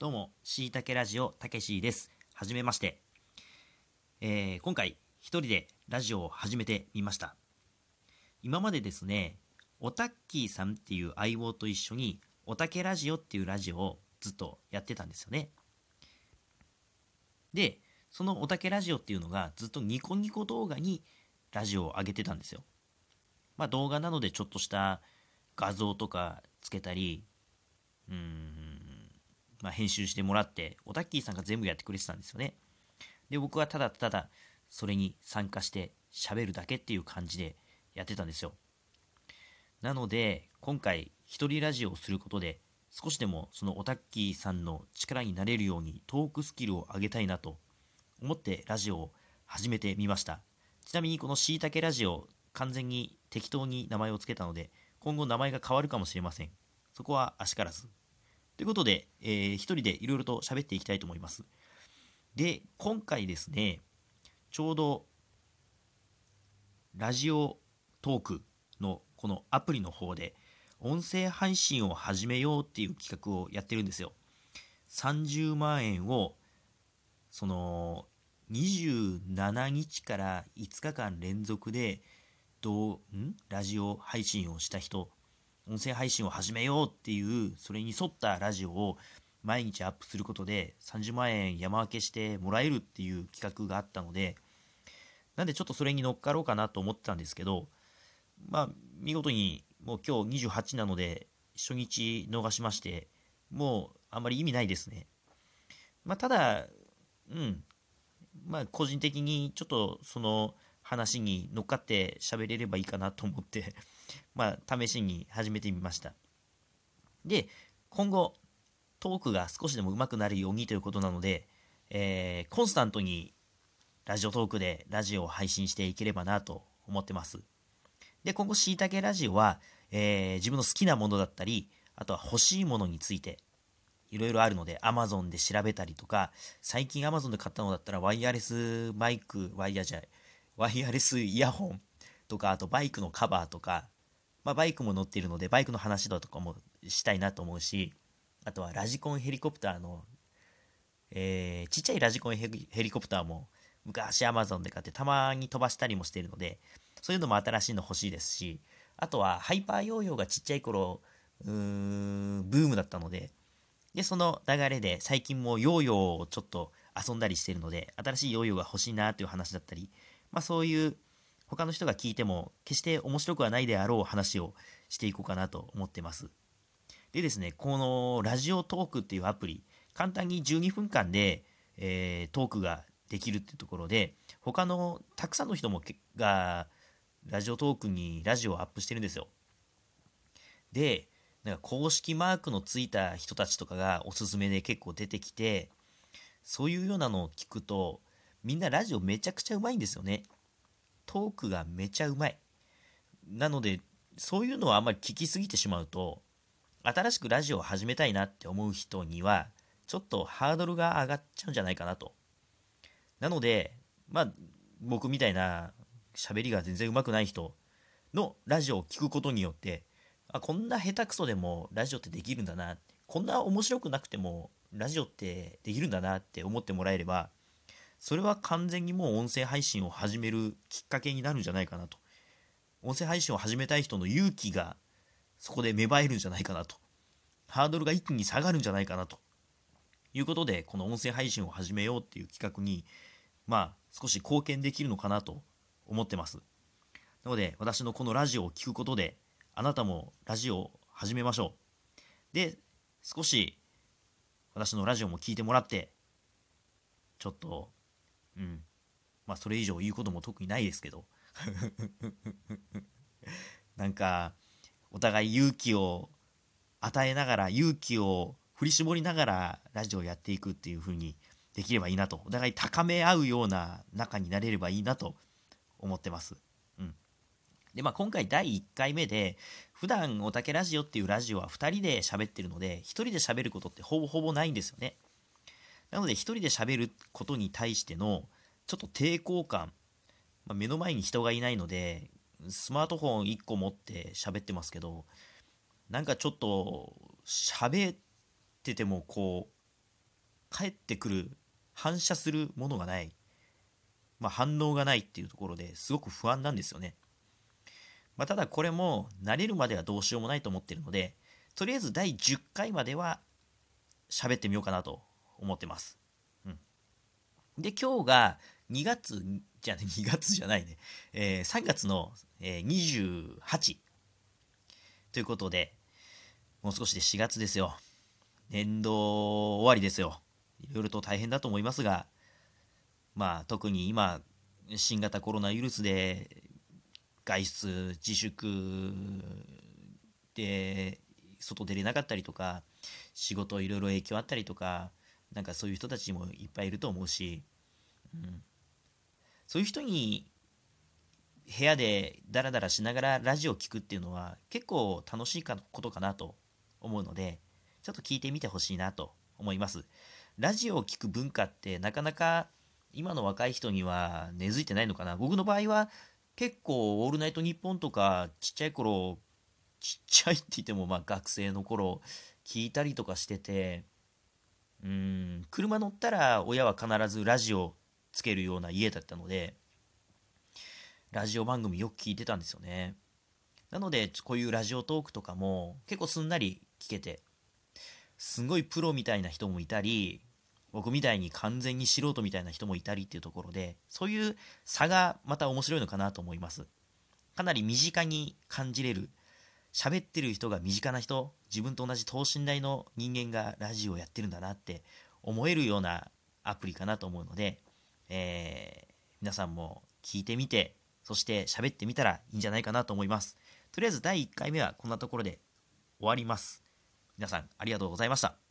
どうも、しいたけラジオたけしです。はじめまして。えー今回、一人でラジオを始めてみました。今までですね、おたっきーさんっていう相棒と一緒に、おたけラジオっていうラジオをずっとやってたんですよね。で、そのおたけラジオっていうのがずっとニコニコ動画にラジオを上げてたんですよ。まあ動画なのでちょっとした画像とかつけたり、うーん、まあ、編集してもらって、オタッキーさんが全部やってくれてたんですよね。で、僕はただただそれに参加して喋るだけっていう感じでやってたんですよ。なので、今回、一人ラジオをすることで、少しでもそのオタッキーさんの力になれるようにトークスキルを上げたいなと思ってラジオを始めてみました。ちなみにこのしいたけラジオ、完全に適当に名前を付けたので、今後名前が変わるかもしれません。そこはあしからず。ということで、えー一人でいろいろと喋っていきたいと思います。で、今回ですね、ちょうど、ラジオトークのこのアプリの方で、音声配信を始めようっていう企画をやってるんですよ。30万円を、その、27日から5日間連続で、どうん？ラジオ配信をした人、音声配信を始めようっていう、それに沿ったラジオを毎日アップすることで30万円山分けしてもらえるっていう企画があったので、なんでちょっとそれに乗っかろうかなと思ってたんですけど、まあ、見事にもう今日28なので、初日逃しまして、もうあんまり意味ないですね。まあ、ただ、うん、まあ、個人的にちょっとその話に乗っかって喋れればいいかなと思って、まあ、試しに始めてみました。で、今後、トークが少しでも上手くなるようにということなので、えーコンスタントにラジオトークでラジオを配信していければなと思ってます。で、今後、しいたけラジオは、えー自分の好きなものだったり、あとは欲しいものについて、いろいろあるので、Amazon で調べたりとか、最近 Amazon で買ったのだったら、ワイヤレスマイク、ワイヤじゃない、ワイヤレスイヤホンとか、あとバイクのカバーとか、まあ、バイクも乗っているので、バイクの話だとかもしたいなと思うし、あとはラジコンヘリコプターの、えーちっちゃいラジコンヘリコプターも昔 Amazon で買ってたまに飛ばしたりもしているので、そういうのも新しいの欲しいですし、あとはハイパーヨーヨーがちっちゃい頃、うーん、ブームだったので、で、その流れで最近もヨーヨーをちょっと遊んだりしているので、新しいヨーヨーが欲しいなという話だったり、まあそういう他の人が聞いても決して面白くはないであろう話をしていこうかなと思ってます。でですね、このラジオトークっていうアプリ、簡単に12分間で、えートークができるっていうところで、他のたくさんの人もがラジオトークにラジオをアップしてるんですよ。で、なんか公式マークのついた人たちとかがおすすめで結構出てきて、そういうようなのを聞くと、みんなラジオめちゃくちゃうまいんですよね。トークがめちゃうまい。なので、そういうのはあんまり聞きすぎてしまうと、新しくラジオを始めたいなって思う人には、ちょっとハードルが上がっちゃうんじゃないかなと。なので、まあ、僕みたいな喋りが全然上手くない人のラジオを聞くことによって、あ、こんな下手くそでもラジオってできるんだな。こんな面白くなくてもラジオってできるんだなって思ってもらえれば、それは完全にもう音声配信を始めるきっかけになるんじゃないかなと。音声配信を始めたい人の勇気がそこで芽生えるんじゃないかなと。ハードルが一気に下がるんじゃないかなと。いうことで、この音声配信を始めようっていう企画に、まあ、少し貢献できるのかなと思ってます。なので、私のこのラジオを聞くことで、あなたもラジオを始めましょう。で、少し私のラジオも聞いてもらって、ちょっと、うん、まあそれ以上言うことも特にないですけど、なんか、お互い勇気を与えながら、勇気を振り絞りながらラジオをやっていくっていう風にできればいいなと、お互い高め合うような仲になれればいいなと思ってます。うん。で、まあ今回第1回目で、普段おたけラジオっていうラジオは2人で喋ってるので、1人で喋ることってほぼほぼないんですよね。なので1人で喋ることに対してのちょっと抵抗感、まあ、目の前に人がいないので、スマートフォン1個持って喋ってますけど、なんかちょっと喋っててもこう、返ってくる反射するものがない、まあ、反応がないっていうところですごく不安なんですよね。まあ、ただこれも慣れるまではどうしようもないと思ってるのでとりあえず第10回までは喋ってみようかなと思ってます。うん、で今日が2月じゃあ 2月じゃないね、えー、3月の、えー、28ということでもう少しで4月ですよ。年度終わりですよ。いろいろと大変だと思いますが、まあ特に今、新型コロナウイルスで外出自粛で外出れなかったりとか仕事いろいろ影響あったりとかなんかそういう人たちもいっぱいいると思うし、うん、そういう人に部屋でダラダラしながらラジオを聴くっていうのは結構楽しいことかなと思うのでちょっと聞いてみてほしいなと思います。ラジオを聴く文化ってなかなか今の若い人には根付いてないのかな？僕の場合は結構「オールナイトニッポン」とかちっちゃい頃ちっちゃいって言ってもまあ学生の頃聞いたりとかしててうん。車乗ったら親は必ずラジオつけるような家だったのでラジオ番組よく聞いてたんですよね。なのでこういうラジオトークとかも結構すんなり聞けてすごいプロみたいな人もいたり僕みたいに完全に素人みたいな人もいたりっていうところでそういう差がまた面白いのかなと思います。かなり身近に感じれる喋ってる人が身近な人自分と同じ等身大の人間がラジオをやってるんだなって思えるようなアプリかなと思うので、えー、皆さんも聞いてみてそして喋ってみたらいいんじゃないかなと思います。とりあえず第1回目はこんなところで終わります。皆さんありがとうございました。